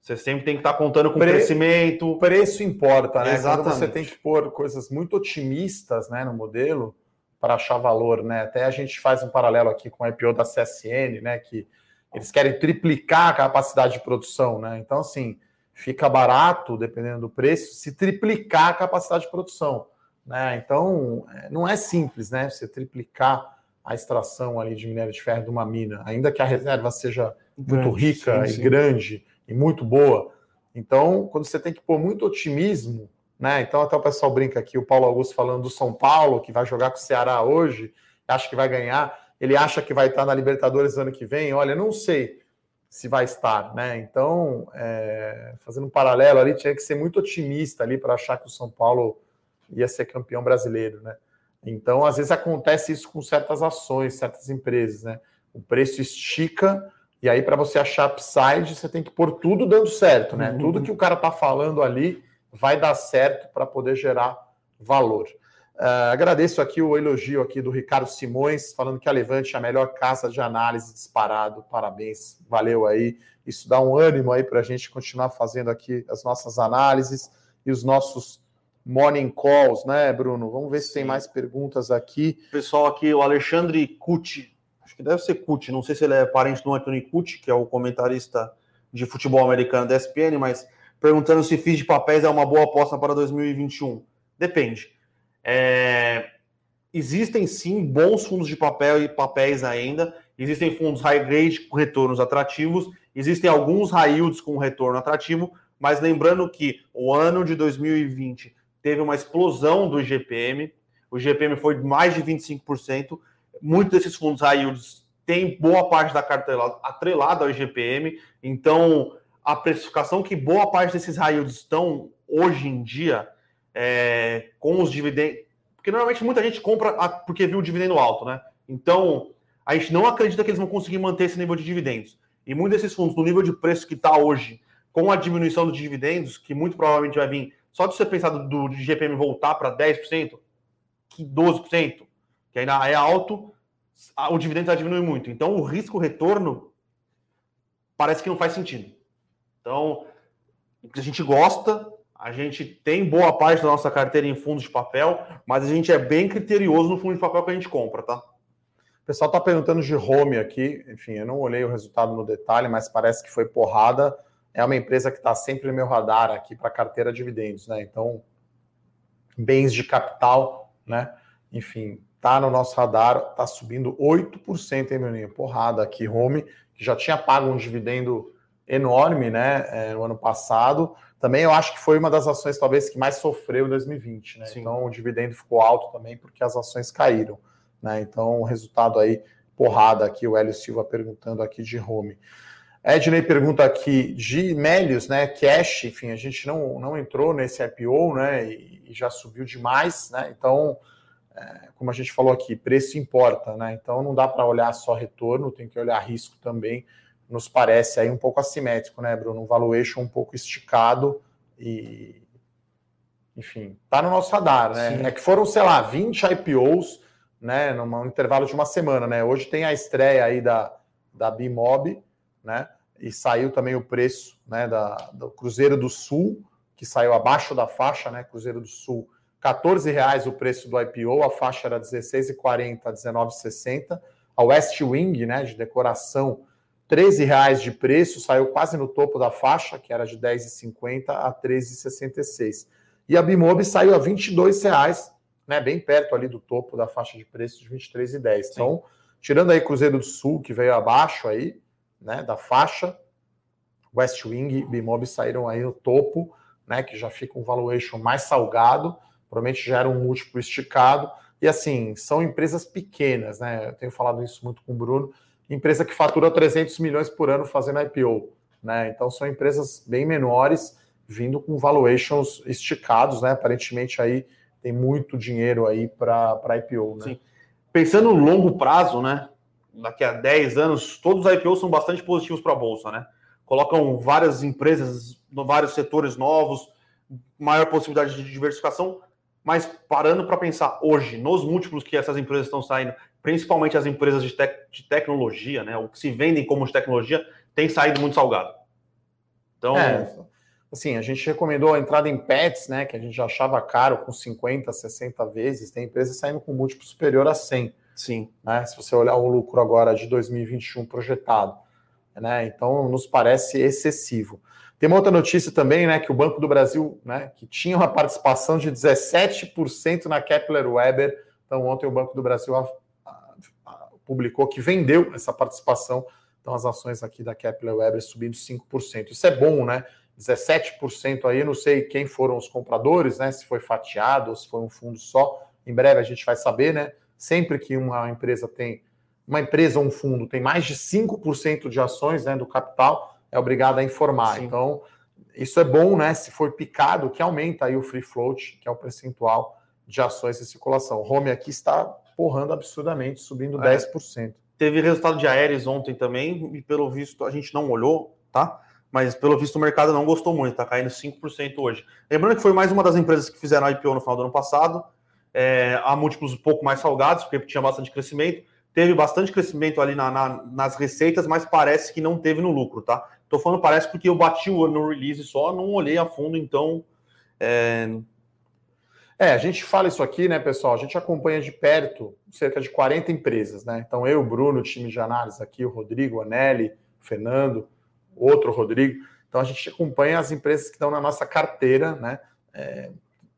Você sempre tem que estar contando com Pre... crescimento. O preço importa, né? Exatamente. Quando você tem que pôr coisas muito otimistas né, no modelo para achar valor, né? Até a gente faz um paralelo aqui com o IPO da CSN, né? Que eles querem triplicar a capacidade de produção, né? Então, assim, fica barato, dependendo do preço, se triplicar a capacidade de produção. Né? Então, é, não é simples né? você triplicar a extração ali de minério de ferro de uma mina, ainda que a reserva seja grande, muito rica sim, sim. e grande e muito boa. Então, quando você tem que pôr muito otimismo, né? Então, até o pessoal brinca aqui, o Paulo Augusto falando do São Paulo, que vai jogar com o Ceará hoje, acha que vai ganhar, ele acha que vai estar na Libertadores ano que vem. Olha, não sei se vai estar, né? Então, é, fazendo um paralelo ali, tinha que ser muito otimista ali para achar que o São Paulo ia ser campeão brasileiro, né? Então, às vezes acontece isso com certas ações, certas empresas, né? O preço estica e aí para você achar upside, você tem que pôr tudo dando certo, né? Uhum. Tudo que o cara tá falando ali vai dar certo para poder gerar valor. Uh, agradeço aqui o elogio aqui do Ricardo Simões, falando que a Levante é a melhor casa de análise disparado. Parabéns, valeu aí. Isso dá um ânimo aí para a gente continuar fazendo aqui as nossas análises e os nossos morning calls, né, Bruno? Vamos ver se tem mais perguntas aqui. Pessoal, aqui o Alexandre Cucci, acho que deve ser Cucci, não sei se ele é parente do Anthony Cucci, que é o comentarista de futebol americano da ESPN, mas perguntando se FIIs de papéis é uma boa aposta para 2021. Depende. É... Existem sim bons fundos de papel e papéis ainda. Existem fundos high grade com retornos atrativos. Existem alguns high yields com retorno atrativo. Mas lembrando que o ano de 2020 teve uma explosão do IGPM, o IGPM foi mais de 25%. Muitos desses fundos high yields têm boa parte da carteira atrelada ao IGPM, então a precificação que boa parte desses high yields estão hoje em dia é, com os dividendos. Porque normalmente muita gente compra porque viu o dividendo alto, né? Então a gente não acredita que eles vão conseguir manter esse nível de dividendos. E muitos desses fundos, no nível de preço que está hoje, com a diminuição dos dividendos, que muito provavelmente vai vir só de você pensar do, do GPM voltar para 10%, que 12%, que ainda é alto, o dividendo vai diminuir muito. Então, o risco-retorno parece que não faz sentido. Então, a gente gosta, a gente tem boa parte da nossa carteira em fundos de papel, mas a gente é bem criterioso no fundo de papel que a gente compra, tá? O pessoal está perguntando de home aqui. Enfim, eu não olhei o resultado no detalhe, mas parece que foi porrada é uma empresa que está sempre no meu radar aqui para carteira de dividendos, né? Então, bens de capital, né? Enfim, tá no nosso radar, tá subindo 8%, hein, meu Porrada aqui, Home, que já tinha pago um dividendo enorme, né, é, no ano passado. Também eu acho que foi uma das ações, talvez, que mais sofreu em 2020, né? Sim. Então, o dividendo ficou alto também porque as ações caíram, né? Então, o resultado aí, porrada aqui, o Hélio Silva perguntando aqui de Home. Edney pergunta aqui de Melios, né? Cash, enfim, a gente não, não entrou nesse IPO, né? E, e já subiu demais, né? Então, como a gente falou aqui, preço importa, né? Então não dá para olhar só retorno, tem que olhar risco também. Nos parece aí um pouco assimétrico, né, Bruno? Um valuation um pouco esticado e. Enfim, tá no nosso radar, né? Sim. É que foram, sei lá, 20 IPOs, né? Num intervalo de uma semana, né? Hoje tem a estreia aí da, da Bimob né? E saiu também o preço né, da, do Cruzeiro do Sul, que saiu abaixo da faixa, né? Cruzeiro do Sul, 14 reais o preço do IPO, a faixa era 16,40 a 19,60. A West Wing, né, de decoração, 13 reais de preço, saiu quase no topo da faixa, que era de 10,50 a 13,66. E a Bimob saiu a 22 reais, né, bem perto ali do topo da faixa de preço de 23,10. Então, tirando aí Cruzeiro do Sul, que veio abaixo aí, né, da faixa. West Wing e Bimob saíram aí no topo, né, que já fica um valuation mais salgado, provavelmente gera um múltiplo esticado. E assim, são empresas pequenas, né? Eu tenho falado isso muito com o Bruno, empresa que fatura 300 milhões por ano fazendo IPO, né? Então são empresas bem menores, vindo com valuations esticados, né? Aparentemente aí tem muito dinheiro aí para IPO, né? Sim. Pensando no longo prazo, né? daqui a 10 anos, todos os IPOs são bastante positivos para a Bolsa, né? Colocam várias empresas, vários setores novos, maior possibilidade de diversificação, mas parando para pensar hoje, nos múltiplos que essas empresas estão saindo, principalmente as empresas de, tec de tecnologia, né? O que se vendem como de tecnologia, tem saído muito salgado. Então. É, assim, a gente recomendou a entrada em pets, né? Que a gente já achava caro com 50, 60 vezes. Tem empresas saindo com múltiplo superior a 100. Sim. Né? Se você olhar o lucro agora de 2021 projetado. Né? Então, nos parece excessivo. Tem uma outra notícia também, né, que o Banco do Brasil, né, que tinha uma participação de 17% na Kepler Weber. Então, ontem o Banco do Brasil a, a, a, publicou que vendeu essa participação. Então, as ações aqui da Kepler Weber subindo 5%. Isso é bom, né? 17% aí, não sei quem foram os compradores, né? Se foi fatiado ou se foi um fundo só. Em breve a gente vai saber, né? Sempre que uma empresa tem, uma empresa ou um fundo tem mais de 5% de ações né, do capital, é obrigado a informar. Sim. Então, isso é bom, né? Se for picado, que aumenta aí o free float, que é o percentual de ações em circulação. O home aqui está porrando absurdamente, subindo é. 10%. Teve resultado de aéreos ontem também, e pelo visto a gente não olhou, tá? Mas pelo visto o mercado não gostou muito, tá caindo 5% hoje. Lembrando que foi mais uma das empresas que fizeram a IPO no final do ano passado, é, há múltiplos um pouco mais salgados, porque tinha bastante crescimento. Teve bastante crescimento ali na, na, nas receitas, mas parece que não teve no lucro, tá? Tô falando parece porque eu bati o olho no release só, não olhei a fundo, então. É... é, a gente fala isso aqui, né, pessoal? A gente acompanha de perto cerca de 40 empresas, né? Então, eu, Bruno, time de análise aqui, o Rodrigo, o Anelli, o Fernando, outro Rodrigo. Então, a gente acompanha as empresas que estão na nossa carteira, né? É,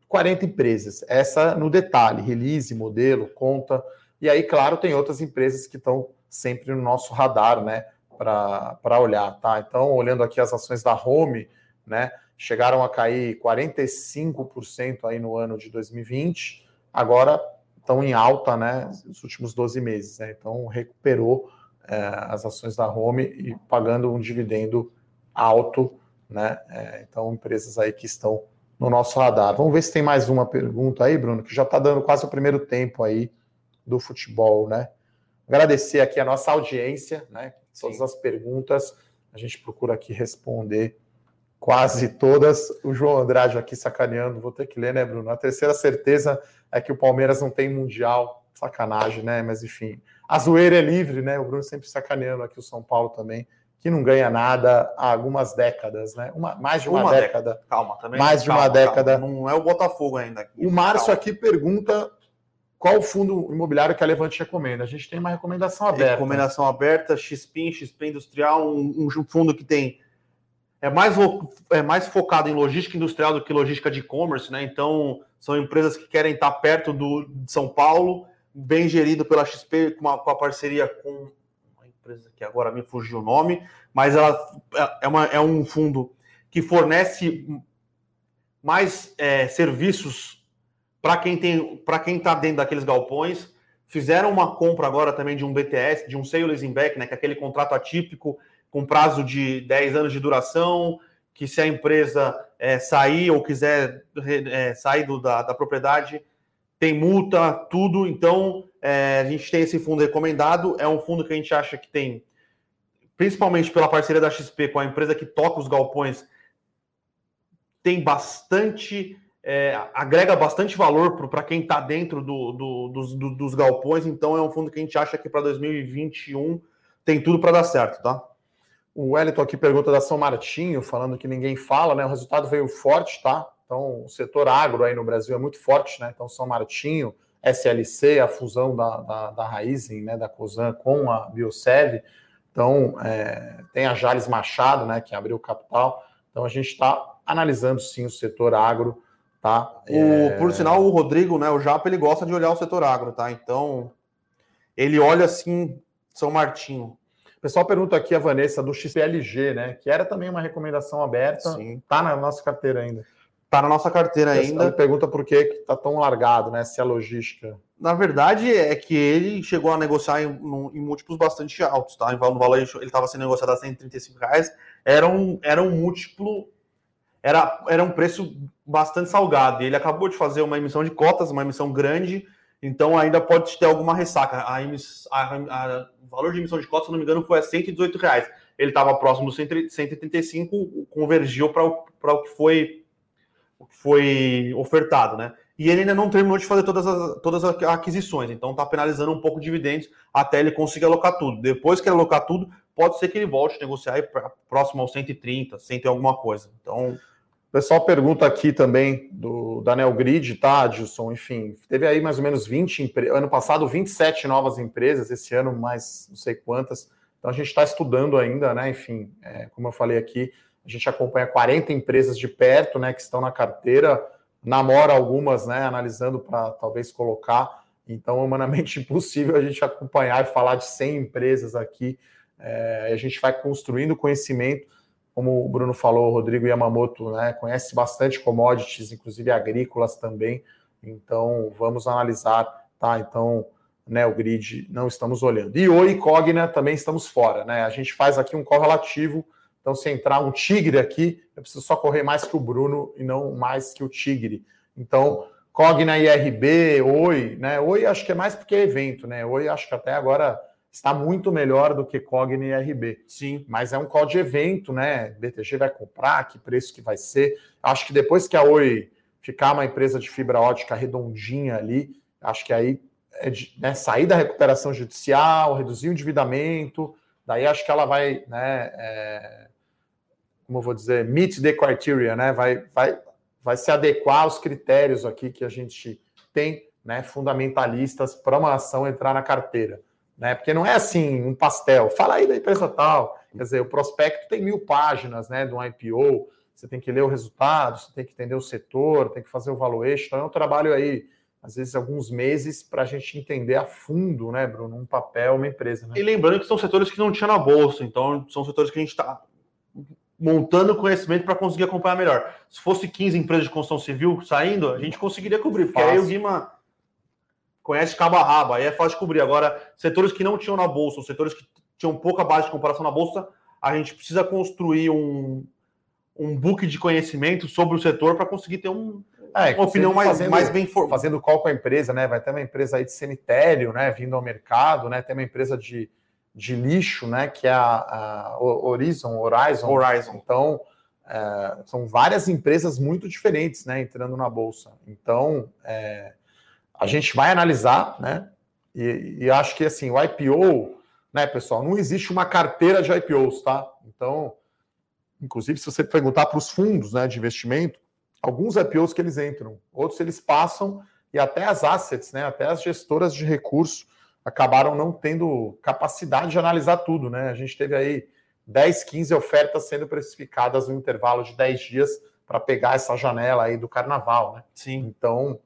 40 empresas. Essa no detalhe, release, modelo, conta. E aí, claro, tem outras empresas que estão sempre no nosso radar, né? Para olhar, tá? Então, olhando aqui as ações da Home, né, chegaram a cair 45% aí no ano de 2020, agora estão em alta, né, nos últimos 12 meses, né? Então, recuperou é, as ações da Home e pagando um dividendo alto, né? É, então, empresas aí que estão no nosso radar. Vamos ver se tem mais uma pergunta aí, Bruno, que já está dando quase o primeiro tempo aí do futebol, né? Agradecer aqui a nossa audiência, né? Todas as perguntas. A gente procura aqui responder quase todas. O João Andrade aqui sacaneando, vou ter que ler, né, Bruno? A terceira certeza é que o Palmeiras não tem mundial. Sacanagem, né? Mas enfim, a zoeira é livre, né? O Bruno sempre sacaneando aqui o São Paulo também, que não ganha nada há algumas décadas, né? Uma, mais de uma, uma década. década. Calma, também. Mais de calma, uma década. Calma. Não é o Botafogo ainda. Aqui. O Márcio aqui pergunta qual o fundo imobiliário que a Levante recomenda? A gente tem uma recomendação aberta. Recomendação aberta, XPIN, XP Industrial, um, um fundo que tem é mais, é mais focado em logística industrial do que logística de e-commerce, né? Então, são empresas que querem estar perto do, de São Paulo, bem gerido pela XP, com, uma, com a parceria com uma empresa que agora me fugiu o nome, mas ela é, uma, é um fundo que fornece mais é, serviços para quem tem, para quem está dentro daqueles galpões, fizeram uma compra agora também de um BTS, de um sale leasing back, né, que é aquele contrato atípico com prazo de 10 anos de duração, que se a empresa é, sair ou quiser é, sair do, da, da, propriedade, tem multa, tudo. Então, é, a gente tem esse fundo recomendado. É um fundo que a gente acha que tem, principalmente pela parceria da XP com a empresa que toca os galpões, tem bastante é, agrega bastante valor para quem está dentro do, do, dos, do, dos galpões, então é um fundo que a gente acha que para 2021 tem tudo para dar certo, tá? O Wellington aqui pergunta da São Martinho, falando que ninguém fala, né? O resultado veio forte, tá? Então, o setor agro aí no Brasil é muito forte, né? Então, São Martinho, SLC, a fusão da, da, da Raizen, né? Da COSAN com a Biosev. Então, é, tem a Jales Machado, né? Que abriu capital. Então, a gente está analisando sim o setor agro Tá? O, é... Por sinal, o Rodrigo, né, o Japa, ele gosta de olhar o setor agro, tá? Então, ele olha assim, São Martinho. O pessoal pergunta aqui a Vanessa do XPLG, né? Que era também uma recomendação aberta. Sim. Tá na nossa carteira ainda. Tá na nossa carteira ainda. Ele pergunta por que tá tão largado, né? Se a logística. Na verdade, é que ele chegou a negociar em, em múltiplos bastante altos, tá? No valor, ele estava sendo negociado a 135 reais. Era um, era um múltiplo era, era um preço bastante salgado. E ele acabou de fazer uma emissão de cotas, uma emissão grande, então ainda pode ter alguma ressaca. A, emiss, a, a o valor de emissão de cotas, se não me engano, foi a 118 reais. Ele estava próximo do 135, convergiu para o que foi o que foi ofertado, né? E ele ainda não terminou de fazer todas as, todas as aquisições, então está penalizando um pouco de dividendos até ele conseguir alocar tudo. Depois que ele alocar tudo, pode ser que ele volte a negociar próximo ao 130, 100 e alguma coisa. Então, o pessoal pergunta aqui também do da Neogrid, tá, Adilson? Enfim, teve aí mais ou menos 20 empresas. Ano passado, 27 novas empresas, esse ano mais não sei quantas. Então a gente está estudando ainda, né? Enfim, é, como eu falei aqui, A gente acompanha 40 empresas de perto, né, que estão na carteira, namora algumas, né, analisando para talvez colocar. Então, humanamente impossível a gente acompanhar e falar de 100 empresas aqui. É, a gente vai construindo conhecimento, como o Bruno falou, o Rodrigo Yamamoto né, conhece bastante commodities, inclusive agrícolas também. Então, vamos analisar, tá? Então, né, o grid não estamos olhando. E Oi Cogna também estamos fora, né? A gente faz aqui um correlativo. Então, se entrar um tigre aqui, eu preciso só correr mais que o Bruno e não mais que o tigre. Então, Cogna e RB, Oi, né? Oi acho que é mais porque é evento, né? Oi acho que até agora está muito melhor do que Cogna e RB. Sim. Mas é um call de evento, né? BTG vai comprar, que preço que vai ser. Acho que depois que a Oi ficar uma empresa de fibra ótica redondinha ali, acho que aí é de, né, sair da recuperação judicial, reduzir o endividamento, daí acho que ela vai, né, é, como eu vou dizer, meet the criteria, né, vai, vai, vai se adequar aos critérios aqui que a gente tem, né, fundamentalistas para uma ação entrar na carteira, né, porque não é assim um pastel, fala aí da empresa tal, quer dizer, o prospecto tem mil páginas, né, um IPO, você tem que ler o resultado, você tem que entender o setor, tem que fazer o valuation, então é um trabalho aí às vezes alguns meses para a gente entender a fundo, né, Bruno, um papel, uma empresa. Né? E lembrando que são setores que não tinha na bolsa, então são setores que a gente está montando conhecimento para conseguir acompanhar melhor. Se fosse 15 empresas de construção civil saindo, a gente conseguiria cobrir, porque Fácil. aí o Guima conhece cabo a rabo, aí é fácil cobrir. Agora, setores que não tinham na bolsa, ou setores que tinham pouca base de comparação na bolsa, a gente precisa construir um, um book de conhecimento sobre o setor para conseguir ter um, é, uma opinião mais, fazendo, mais bem formada. Fazendo call com a empresa, né? Vai ter uma empresa aí de cemitério, né? Vindo ao mercado, né? Tem uma empresa de, de lixo, né? Que é a, a Horizon, Horizon. Horizon. Então, é, são várias empresas muito diferentes, né? Entrando na bolsa. Então, é, a gente vai analisar, né? E, e acho que assim, o IPO, né, pessoal, não existe uma carteira de IPOs, tá? Então, inclusive, se você perguntar para os fundos né, de investimento, alguns IPOs que eles entram, outros eles passam e até as assets, né, até as gestoras de recurso acabaram não tendo capacidade de analisar tudo, né? A gente teve aí 10, 15 ofertas sendo precificadas no intervalo de 10 dias para pegar essa janela aí do carnaval, né? Sim. Então,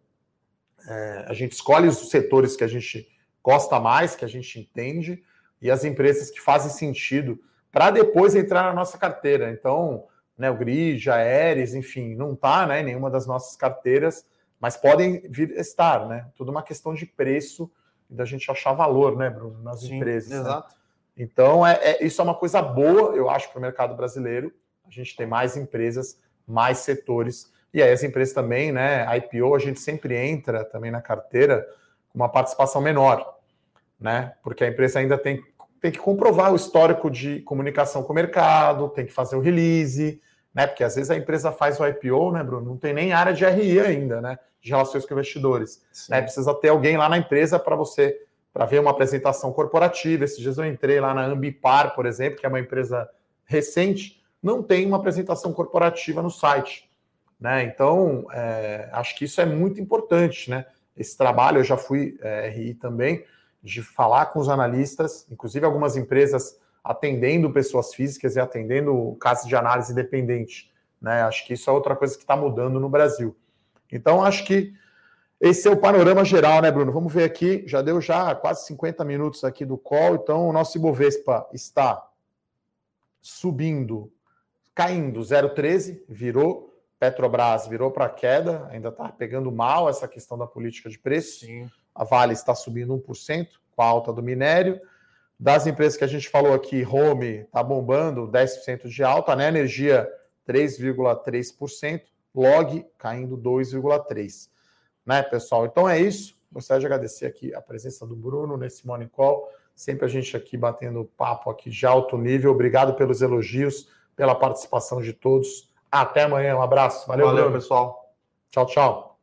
é, a gente escolhe os setores que a gente gosta mais, que a gente entende, e as empresas que fazem sentido para depois entrar na nossa carteira. Então, né, o Grid, a Aeres, enfim, não está né, em nenhuma das nossas carteiras, mas podem vir estar, né? Tudo uma questão de preço e da gente achar valor, né, Bruno, nas Sim, empresas. Né? Exato. Né? Então, é, é, isso é uma coisa boa, eu acho, para o mercado brasileiro. A gente tem mais empresas, mais setores. E aí as empresas também, né? IPO, a gente sempre entra também na carteira com uma participação menor, né? Porque a empresa ainda tem tem que comprovar o histórico de comunicação com o mercado, tem que fazer o release, né? Porque às vezes a empresa faz o IPO, né, Bruno? Não tem nem área de RI ainda, né? De relações com investidores. Né? Precisa ter alguém lá na empresa para você, para ver uma apresentação corporativa. Esses dias eu entrei lá na Ambipar, por exemplo, que é uma empresa recente, não tem uma apresentação corporativa no site. Né? Então, é, acho que isso é muito importante, né? Esse trabalho, eu já fui é, RI também, de falar com os analistas, inclusive algumas empresas atendendo pessoas físicas e atendendo casos de análise independente. Né? Acho que isso é outra coisa que está mudando no Brasil. Então, acho que esse é o panorama geral, né, Bruno? Vamos ver aqui, já deu já quase 50 minutos aqui do call, então o nosso Ibovespa está subindo, caindo 0,13, virou, Petrobras virou para queda, ainda está pegando mal essa questão da política de preço. Sim. A Vale está subindo 1% com a alta do minério. Das empresas que a gente falou aqui, Home está bombando 10% de alta, né? Energia 3,3%, Log caindo 2,3%. Né, pessoal? Então é isso. Gostaria de agradecer aqui a presença do Bruno nesse Morning Call. Sempre a gente aqui batendo papo aqui de alto nível. Obrigado pelos elogios, pela participação de todos. Até amanhã. Um abraço. Valeu, Valeu pessoal. Tchau, tchau.